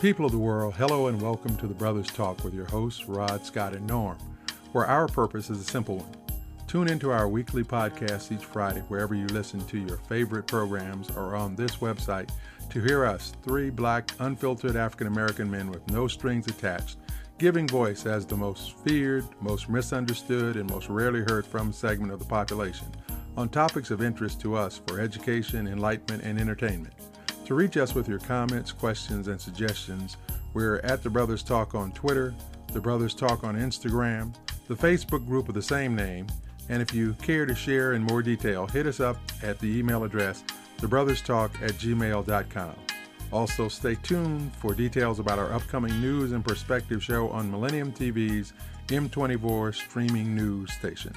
People of the world, hello and welcome to the Brothers Talk with your hosts, Rod, Scott, and Norm, where our purpose is a simple one. Tune into our weekly podcast each Friday, wherever you listen to your favorite programs or on this website, to hear us, three black, unfiltered African American men with no strings attached, giving voice as the most feared, most misunderstood, and most rarely heard from segment of the population on topics of interest to us for education, enlightenment, and entertainment. To reach us with your comments, questions, and suggestions, we're at The Brothers Talk on Twitter, The Brothers Talk on Instagram, the Facebook group of the same name, and if you care to share in more detail, hit us up at the email address thebrotherstalk at gmail.com. Also, stay tuned for details about our upcoming news and perspective show on Millennium TV's M24 streaming news station.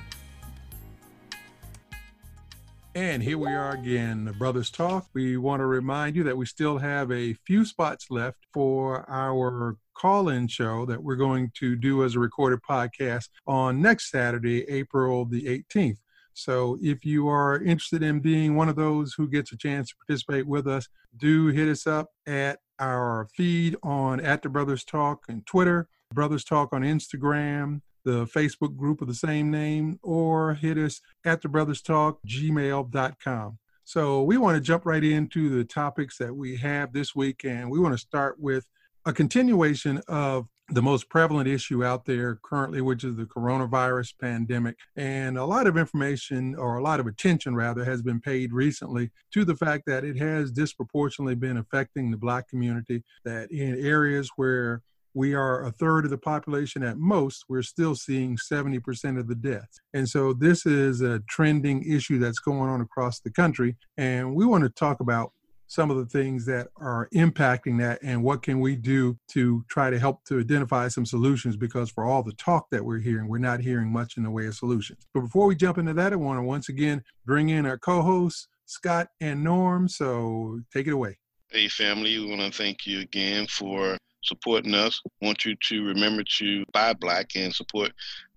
And here we are again, the Brothers Talk. We want to remind you that we still have a few spots left for our call in show that we're going to do as a recorded podcast on next Saturday, April the 18th. So if you are interested in being one of those who gets a chance to participate with us, do hit us up at our feed on at the Brothers Talk and Twitter, Brothers Talk on Instagram, the Facebook group of the same name, or hit us at the Brothers Talk, gmail.com. So we want to jump right into the topics that we have this week, and we want to start with a continuation of the most prevalent issue out there currently, which is the coronavirus pandemic. And a lot of information, or a lot of attention rather, has been paid recently to the fact that it has disproportionately been affecting the Black community, that in areas where we are a third of the population at most, we're still seeing 70% of the deaths. And so this is a trending issue that's going on across the country. And we want to talk about some of the things that are impacting that and what can we do to try to help to identify some solutions because for all the talk that we're hearing we're not hearing much in the way of solutions but before we jump into that i want to once again bring in our co-hosts scott and norm so take it away hey family we want to thank you again for supporting us. want you to remember to buy black and support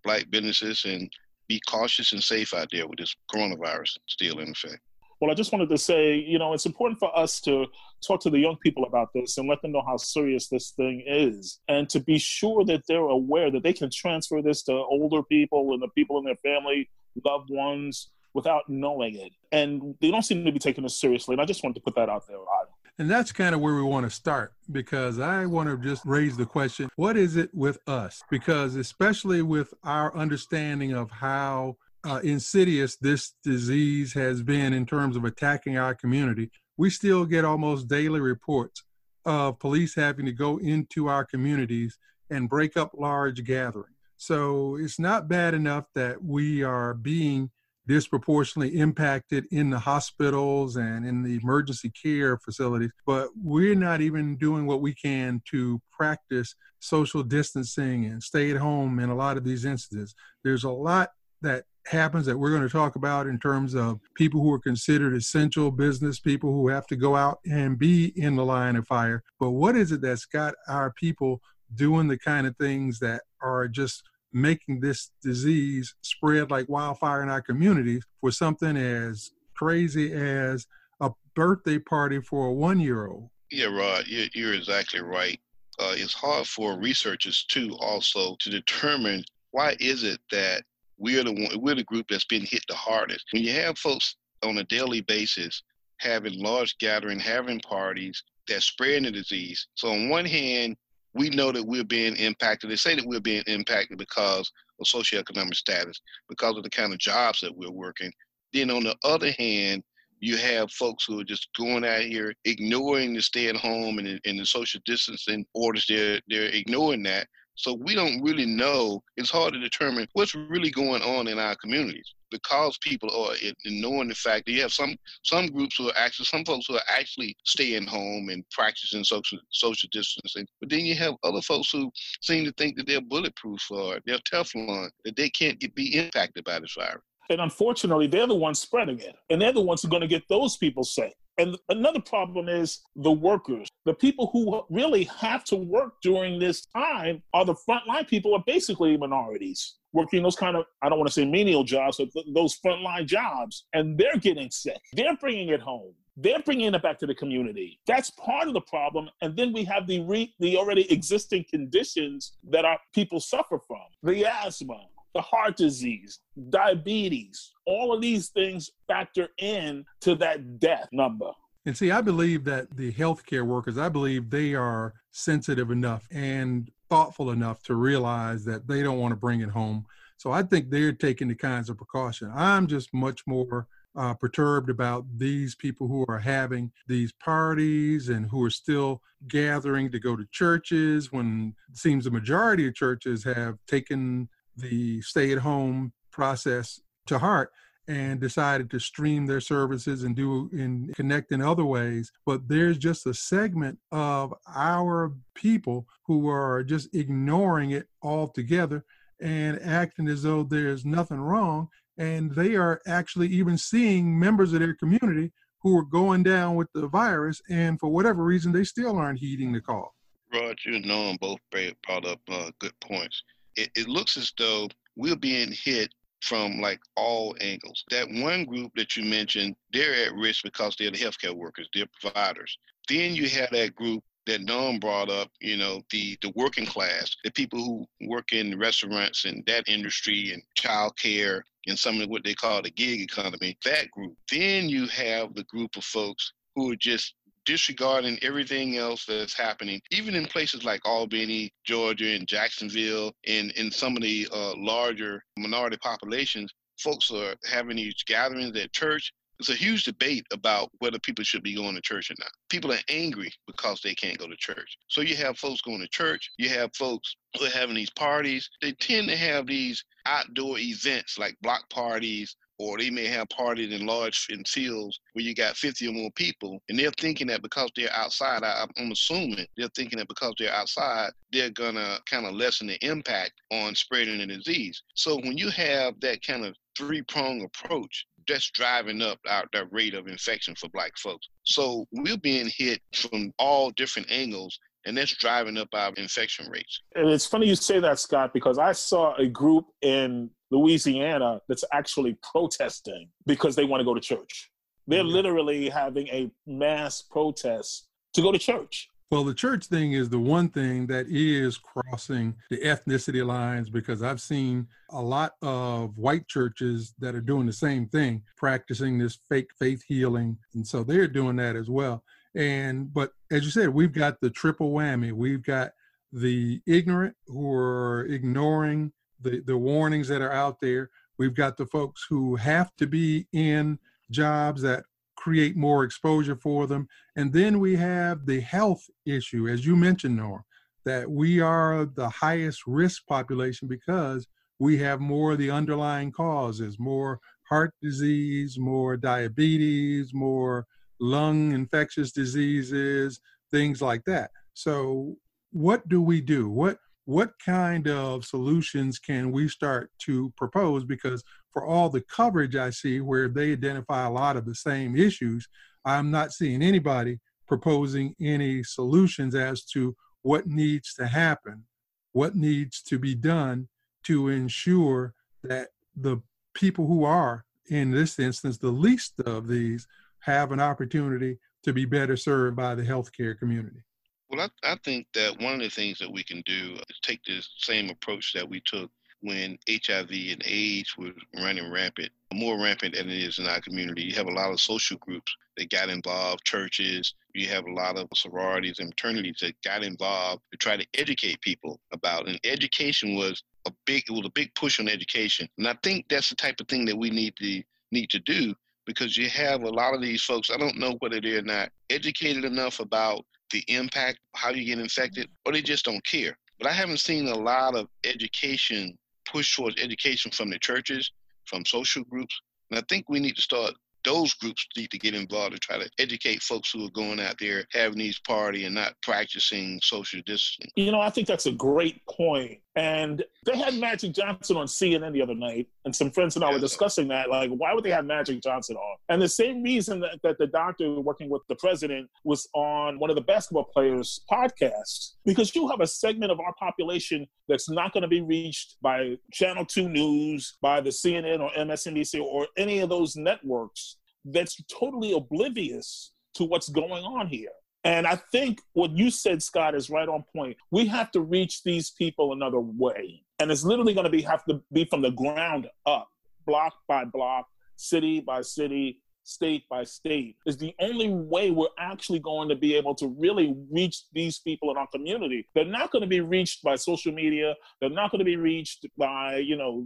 black businesses and be cautious and safe out there with this coronavirus still in effect. Well, I just wanted to say, you know, it's important for us to talk to the young people about this and let them know how serious this thing is and to be sure that they're aware that they can transfer this to older people and the people in their family, loved ones, without knowing it. And they don't seem to be taking this seriously. And I just wanted to put that out there, Rod. And that's kind of where we want to start because I want to just raise the question what is it with us? Because, especially with our understanding of how uh, insidious this disease has been in terms of attacking our community, we still get almost daily reports of police having to go into our communities and break up large gatherings. So it's not bad enough that we are being disproportionately impacted in the hospitals and in the emergency care facilities, but we're not even doing what we can to practice social distancing and stay at home in a lot of these instances. There's a lot that happens that we're going to talk about in terms of people who are considered essential business people who have to go out and be in the line of fire. But what is it that's got our people doing the kind of things that are just making this disease spread like wildfire in our communities for something as crazy as a birthday party for a one year old. Yeah, Rod, you're exactly right. Uh, it's hard for researchers too also to determine why is it that we're the one, we're the group that's been hit the hardest. When you have folks on a daily basis having large gathering, having parties that spread the disease. So on one hand, we know that we're being impacted. They say that we're being impacted because of socioeconomic status, because of the kind of jobs that we're working. Then on the other hand, you have folks who are just going out here ignoring the stay at home and, and the social distancing orders. They're they're ignoring that. So we don't really know. It's hard to determine what's really going on in our communities because people are ignoring the fact that you have some some groups who are actually some folks who are actually staying home and practicing social social distancing, but then you have other folks who seem to think that they're bulletproof or they're Teflon, that they can't get, be impacted by this virus. And unfortunately, they're the ones spreading it, and they're the ones who are going to get those people sick. And another problem is the workers. The people who really have to work during this time are the frontline people are basically minorities working those kind of, I don't want to say menial jobs, but th- those frontline jobs. And they're getting sick. They're bringing it home. they're bringing it back to the community. That's part of the problem. And then we have the re- the already existing conditions that our people suffer from: the asthma, the heart disease, diabetes. All of these things factor in to that death number. And see, I believe that the healthcare workers, I believe they are sensitive enough and thoughtful enough to realize that they don't want to bring it home. So I think they're taking the kinds of precaution. I'm just much more uh, perturbed about these people who are having these parties and who are still gathering to go to churches when it seems the majority of churches have taken the stay at home process to heart and decided to stream their services and do and connect in other ways. But there's just a segment of our people who are just ignoring it altogether and acting as though there's nothing wrong. And they are actually even seeing members of their community who are going down with the virus, and for whatever reason, they still aren't heeding the call. Rod, you and Norm both brought up uh, good points. It, it looks as though we're being hit from like all angles. That one group that you mentioned, they're at risk because they're the healthcare workers, they're providers. Then you have that group that Norm brought up, you know, the the working class, the people who work in restaurants and that industry and childcare and some of what they call the gig economy, that group. Then you have the group of folks who are just disregarding everything else that's happening, even in places like Albany, Georgia, and Jacksonville, and in some of the uh, larger minority populations, folks are having these gatherings at church. There's a huge debate about whether people should be going to church or not. People are angry because they can't go to church. So you have folks going to church, you have folks who are having these parties. They tend to have these outdoor events like block parties or they may have parties in large in fields where you got 50 or more people and they're thinking that because they're outside I, i'm assuming they're thinking that because they're outside they're gonna kind of lessen the impact on spreading the disease so when you have that kind of three-prong approach that's driving up our, the rate of infection for black folks so we're being hit from all different angles and that's driving up our infection rates. And it's funny you say that, Scott, because I saw a group in Louisiana that's actually protesting because they want to go to church. They're yeah. literally having a mass protest to go to church. Well, the church thing is the one thing that is crossing the ethnicity lines because I've seen a lot of white churches that are doing the same thing, practicing this fake faith healing. And so they're doing that as well. And, but as you said, we've got the triple whammy. We've got the ignorant who are ignoring the, the warnings that are out there. We've got the folks who have to be in jobs that create more exposure for them. And then we have the health issue, as you mentioned, Norm, that we are the highest risk population because we have more of the underlying causes, more heart disease, more diabetes, more lung infectious diseases, things like that. So what do we do? What what kind of solutions can we start to propose? Because for all the coverage I see where they identify a lot of the same issues, I'm not seeing anybody proposing any solutions as to what needs to happen, what needs to be done to ensure that the people who are, in this instance, the least of these, have an opportunity to be better served by the healthcare community. Well, I, I think that one of the things that we can do is take this same approach that we took when HIV and AIDS was running rampant, more rampant than it is in our community. You have a lot of social groups that got involved, churches, you have a lot of sororities and fraternities that got involved to try to educate people about. And education was a big it was a big push on education. And I think that's the type of thing that we need to need to do because you have a lot of these folks, I don't know whether they're not educated enough about the impact, how you get infected, mm-hmm. or they just don't care. But I haven't seen a lot of education push towards education from the churches, from social groups. And I think we need to start those groups need to get involved to try to educate folks who are going out there having these party and not practicing social distancing. You know, I think that's a great point. And they had Magic Johnson on CNN the other night, and some friends and I were discussing that. Like, why would they have Magic Johnson on? And the same reason that, that the doctor working with the president was on one of the basketball players' podcasts, because you have a segment of our population that's not going to be reached by Channel 2 News, by the CNN or MSNBC or any of those networks that's totally oblivious to what's going on here. And I think what you said, Scott, is right on point. We have to reach these people another way. And it's literally going to be have to be from the ground up, block by block, city by city, state by state is the only way we're actually going to be able to really reach these people in our community. They're not going to be reached by social media. They're not going to be reached by, you know,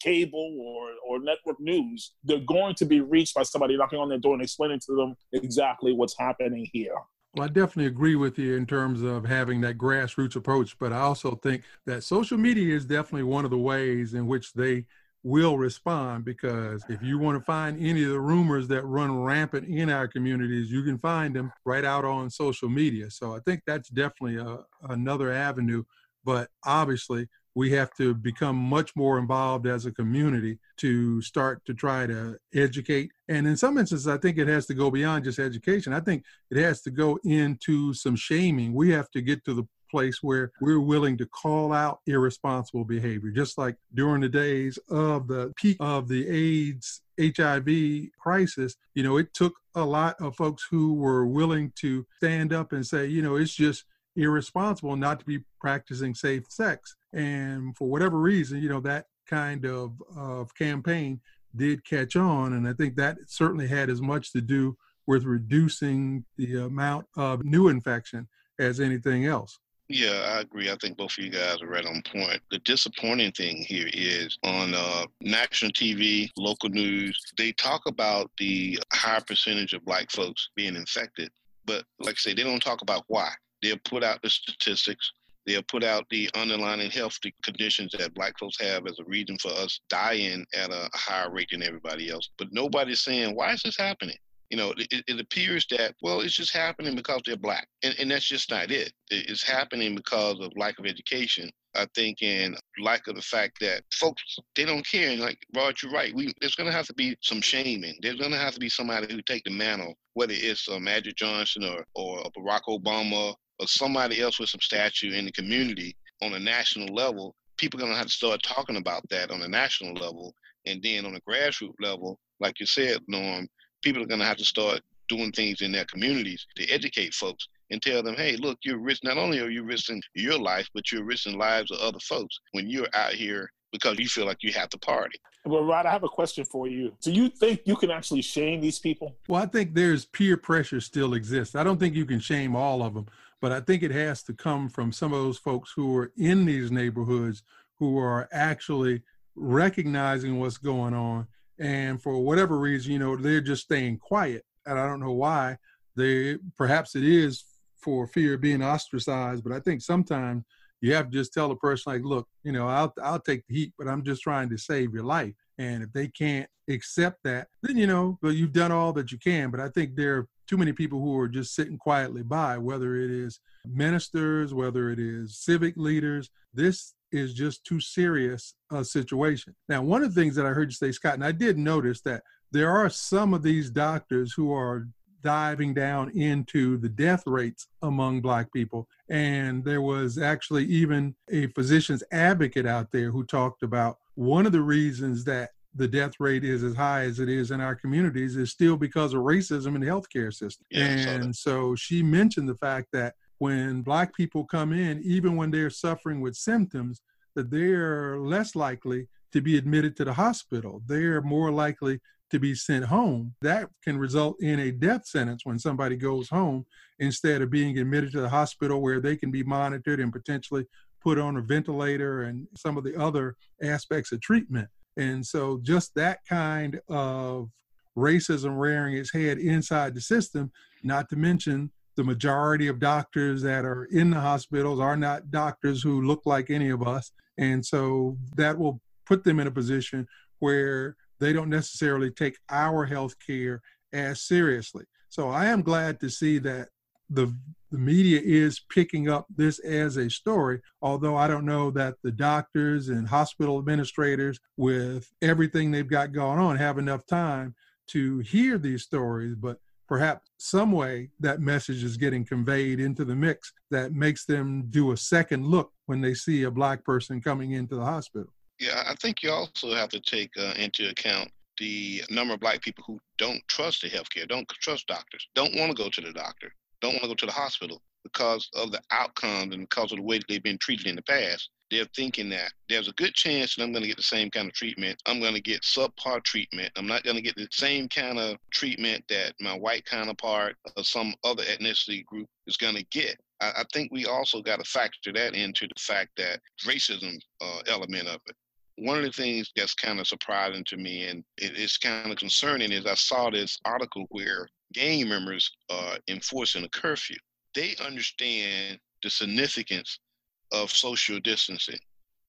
cable or, or network news. They're going to be reached by somebody knocking on their door and explaining to them exactly what's happening here. Well, I definitely agree with you in terms of having that grassroots approach, but I also think that social media is definitely one of the ways in which they will respond because if you want to find any of the rumors that run rampant in our communities, you can find them right out on social media. So I think that's definitely a, another avenue. But obviously, we have to become much more involved as a community to start to try to educate. And in some instances, I think it has to go beyond just education. I think it has to go into some shaming. We have to get to the place where we're willing to call out irresponsible behavior, just like during the days of the peak of the AIDS HIV crisis, you know, it took a lot of folks who were willing to stand up and say, you know, it's just irresponsible not to be practicing safe sex. And for whatever reason, you know, that kind of, of campaign did catch on. And I think that certainly had as much to do with reducing the amount of new infection as anything else. Yeah, I agree. I think both of you guys are right on point. The disappointing thing here is on uh, national TV, local news, they talk about the higher percentage of black folks being infected. But like I say, they don't talk about why. They'll put out the statistics. They'll put out the underlying health conditions that black folks have as a reason for us dying at a higher rate than everybody else. But nobody's saying, why is this happening? you know, it, it, appears that, well, it's just happening because they're black. And, and that's just not it. It's happening because of lack of education. I think, and lack of the fact that folks they don't care. And like Rod, you're right. We there's going to have to be some shaming. There's going to have to be somebody who take the mantle, whether it's uh, Magic Johnson or or Barack Obama or somebody else with some stature in the community on a national level. People are going to have to start talking about that on a national level, and then on a grassroots level, like you said, Norm, people are going to have to start doing things in their communities to educate folks and tell them, hey, look, you're risk. Not only are you risking your life, but you're risking lives of other folks when you're out here because you feel like you have to party. Well, Rod, I have a question for you. Do you think you can actually shame these people? Well, I think there's peer pressure still exists. I don't think you can shame all of them, but I think it has to come from some of those folks who are in these neighborhoods who are actually recognizing what's going on and for whatever reason, you know, they're just staying quiet, and I don't know why. They perhaps it is for fear of being ostracized, but I think sometimes you have to just tell a person like, look, you know, I'll I'll take the heat, but I'm just trying to save your life. And if they can't accept that, then you know, well, you've done all that you can. But I think there are too many people who are just sitting quietly by, whether it is ministers, whether it is civic leaders. This is just too serious a situation. Now, one of the things that I heard you say, Scott, and I did notice that there are some of these doctors who are diving down into the death rates among black people and there was actually even a physician's advocate out there who talked about one of the reasons that the death rate is as high as it is in our communities is still because of racism in the healthcare system. Yeah, and so she mentioned the fact that when black people come in, even when they're suffering with symptoms, that they're less likely to be admitted to the hospital. They're more likely to be sent home. That can result in a death sentence when somebody goes home instead of being admitted to the hospital where they can be monitored and potentially put on a ventilator and some of the other aspects of treatment. And so, just that kind of racism rearing its head inside the system, not to mention the majority of doctors that are in the hospitals are not doctors who look like any of us. And so that will put them in a position where they don't necessarily take our health care as seriously. So I am glad to see that the the media is picking up this as a story, although I don't know that the doctors and hospital administrators, with everything they've got going on, have enough time to hear these stories. But perhaps some way that message is getting conveyed into the mix that makes them do a second look when they see a black person coming into the hospital. Yeah, I think you also have to take uh, into account the number of black people who don't trust the healthcare, don't trust doctors, don't want to go to the doctor, don't want to go to the hospital because of the outcomes and because of the way that they've been treated in the past. They're thinking that there's a good chance that I'm going to get the same kind of treatment. I'm going to get subpar treatment. I'm not going to get the same kind of treatment that my white counterpart or some other ethnicity group is going to get. I, I think we also got to factor that into the fact that racism uh, element of it one of the things that's kind of surprising to me and it's kind of concerning is I saw this article where gang members are enforcing a curfew. They understand the significance of social distancing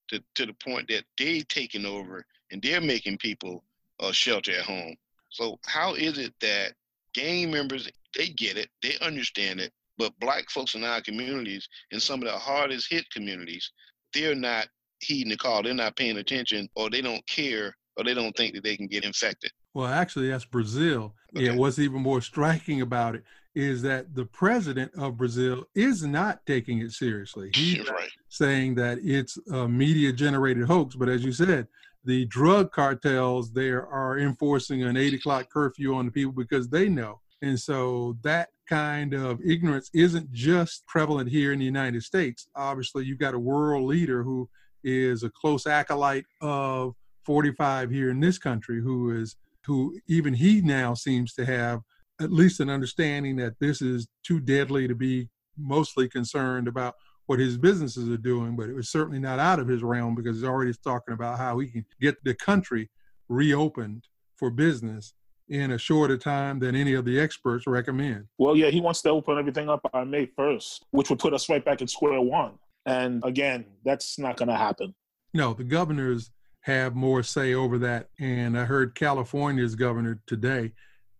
to, to the point that they're taking over and they're making people uh, shelter at home. So how is it that gang members they get it, they understand it, but black folks in our communities, in some of the hardest hit communities, they're not heeding the call. They're not paying attention, or they don't care, or they don't think that they can get infected. Well, actually, that's Brazil. Okay. Yeah, what's even more striking about it is that the president of Brazil is not taking it seriously. He's right. saying that it's a media generated hoax. But as you said, the drug cartels there are enforcing an eight o'clock curfew on the people because they know. And so that kind of ignorance isn't just prevalent here in the United States. Obviously, you've got a world leader who is a close acolyte of 45 here in this country who is who even he now seems to have at least an understanding that this is too deadly to be mostly concerned about what his businesses are doing, but it was certainly not out of his realm because he's already talking about how he can get the country reopened for business in a shorter time than any of the experts recommend. Well, yeah, he wants to open everything up by May 1st, which would put us right back at square one. And again, that's not going to happen. No, the governors have more say over that. And I heard California's governor today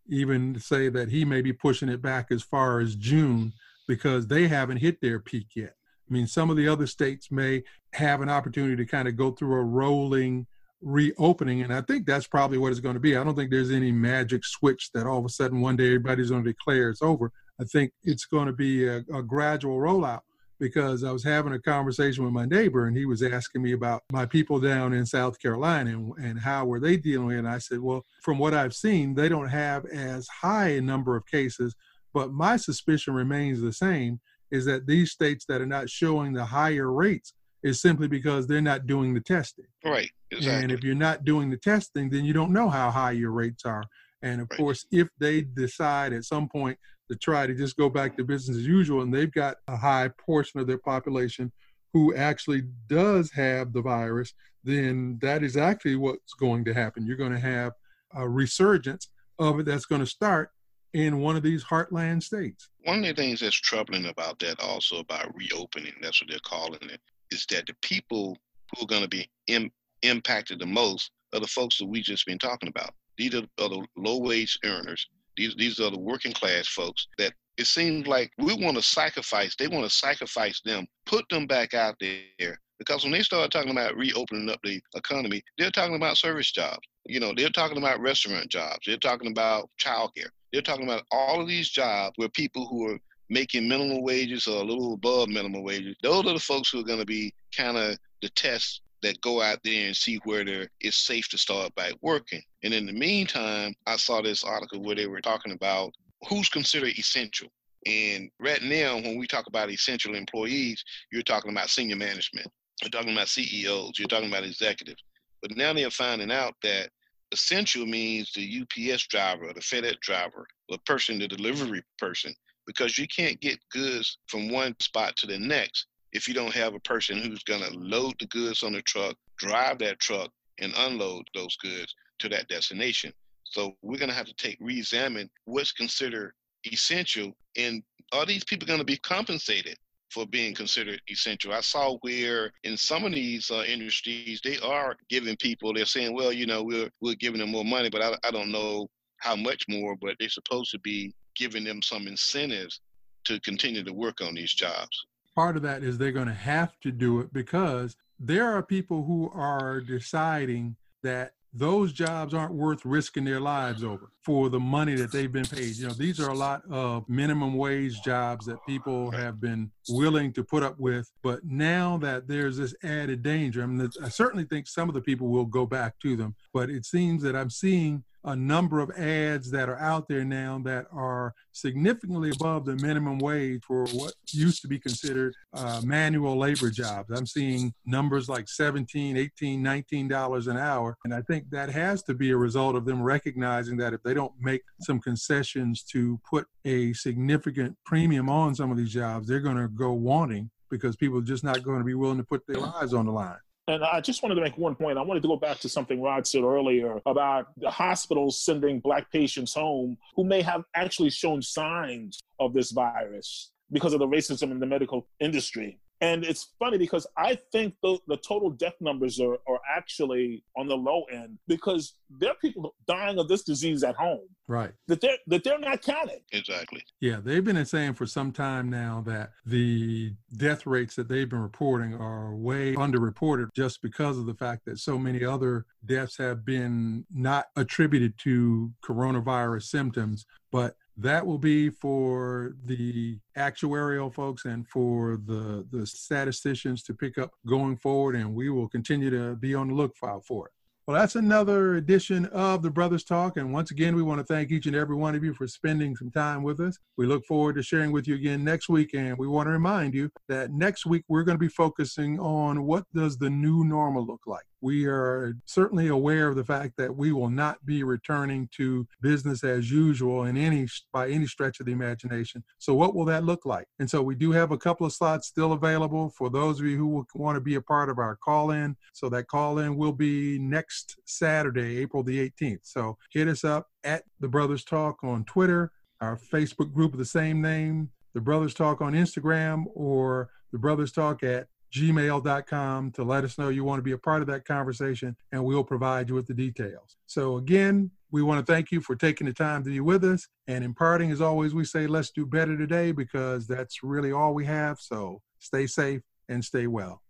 even say that he may be pushing it back as far as June because they haven't hit their peak yet. I mean, some of the other states may have an opportunity to kind of go through a rolling reopening. And I think that's probably what it's going to be. I don't think there's any magic switch that all of a sudden one day everybody's going to declare it's over. I think it's going to be a, a gradual rollout because I was having a conversation with my neighbor and he was asking me about my people down in South Carolina and, and how were they dealing with it. And I said, well, from what I've seen, they don't have as high a number of cases, but my suspicion remains the same is that these states that are not showing the higher rates is simply because they're not doing the testing. Right. Exactly. And if you're not doing the testing, then you don't know how high your rates are. And of right. course, if they decide at some point to try to just go back to business as usual, and they've got a high portion of their population who actually does have the virus, then that is actually what's going to happen. You're going to have a resurgence of it that's going to start in one of these heartland states. One of the things that's troubling about that, also about reopening, that's what they're calling it, is that the people who are going to be Im- impacted the most are the folks that we just been talking about. These are, are the low wage earners these these are the working class folks that it seems like we want to sacrifice. They want to sacrifice them, put them back out there. Because when they start talking about reopening up the economy, they're talking about service jobs. You know, they're talking about restaurant jobs. They're talking about childcare. They're talking about all of these jobs where people who are making minimum wages or a little above minimum wages, those are the folks who are going to be kind of the test that go out there and see where it's safe to start back working. And in the meantime, I saw this article where they were talking about who's considered essential. And right now, when we talk about essential employees, you're talking about senior management, you're talking about CEOs, you're talking about executives. But now they're finding out that essential means the UPS driver, the FedEx driver, the person, the delivery person, because you can't get goods from one spot to the next if you don't have a person who's going to load the goods on the truck, drive that truck, and unload those goods to that destination. So we're going to have to take re-examine what's considered essential, and are these people going to be compensated for being considered essential? I saw where in some of these uh, industries they are giving people. They're saying, well, you know, we're we're giving them more money, but I, I don't know how much more. But they're supposed to be giving them some incentives to continue to work on these jobs part of that is they're going to have to do it because there are people who are deciding that those jobs aren't worth risking their lives over for the money that they've been paid. You know, these are a lot of minimum wage jobs that people have been willing to put up with. But now that there's this added danger, I mean, I certainly think some of the people will go back to them, but it seems that I'm seeing a number of ads that are out there now that are significantly above the minimum wage for what used to be considered uh, manual labor jobs. I'm seeing numbers like 17, 18, 19 dollars an hour, and I think that has to be a result of them recognizing that if they don't make some concessions to put a significant premium on some of these jobs, they're going to go wanting because people are just not going to be willing to put their lives on the line. And I just wanted to make one point. I wanted to go back to something Rod said earlier about the hospitals sending black patients home who may have actually shown signs of this virus because of the racism in the medical industry. And it's funny because I think the, the total death numbers are, are actually on the low end because there are people dying of this disease at home. Right. That they're that they're not counted. Exactly. Yeah, they've been saying for some time now that the death rates that they've been reporting are way underreported just because of the fact that so many other deaths have been not attributed to coronavirus symptoms, but that will be for the actuarial folks and for the the statisticians to pick up going forward and we will continue to be on the lookout for it well, that's another edition of the Brothers Talk. And once again, we want to thank each and every one of you for spending some time with us. We look forward to sharing with you again next week. And we want to remind you that next week we're going to be focusing on what does the new normal look like. We are certainly aware of the fact that we will not be returning to business as usual in any by any stretch of the imagination. So what will that look like? And so we do have a couple of slots still available for those of you who want to be a part of our call in. So that call in will be next Saturday, April the 18th. So hit us up at the Brothers Talk on Twitter, our Facebook group of the same name, the Brothers Talk on Instagram, or the Brothers Talk at gmail.com to let us know you want to be a part of that conversation, and we'll provide you with the details. So, again, we want to thank you for taking the time to be with us. And in parting, as always, we say, let's do better today because that's really all we have. So, stay safe and stay well.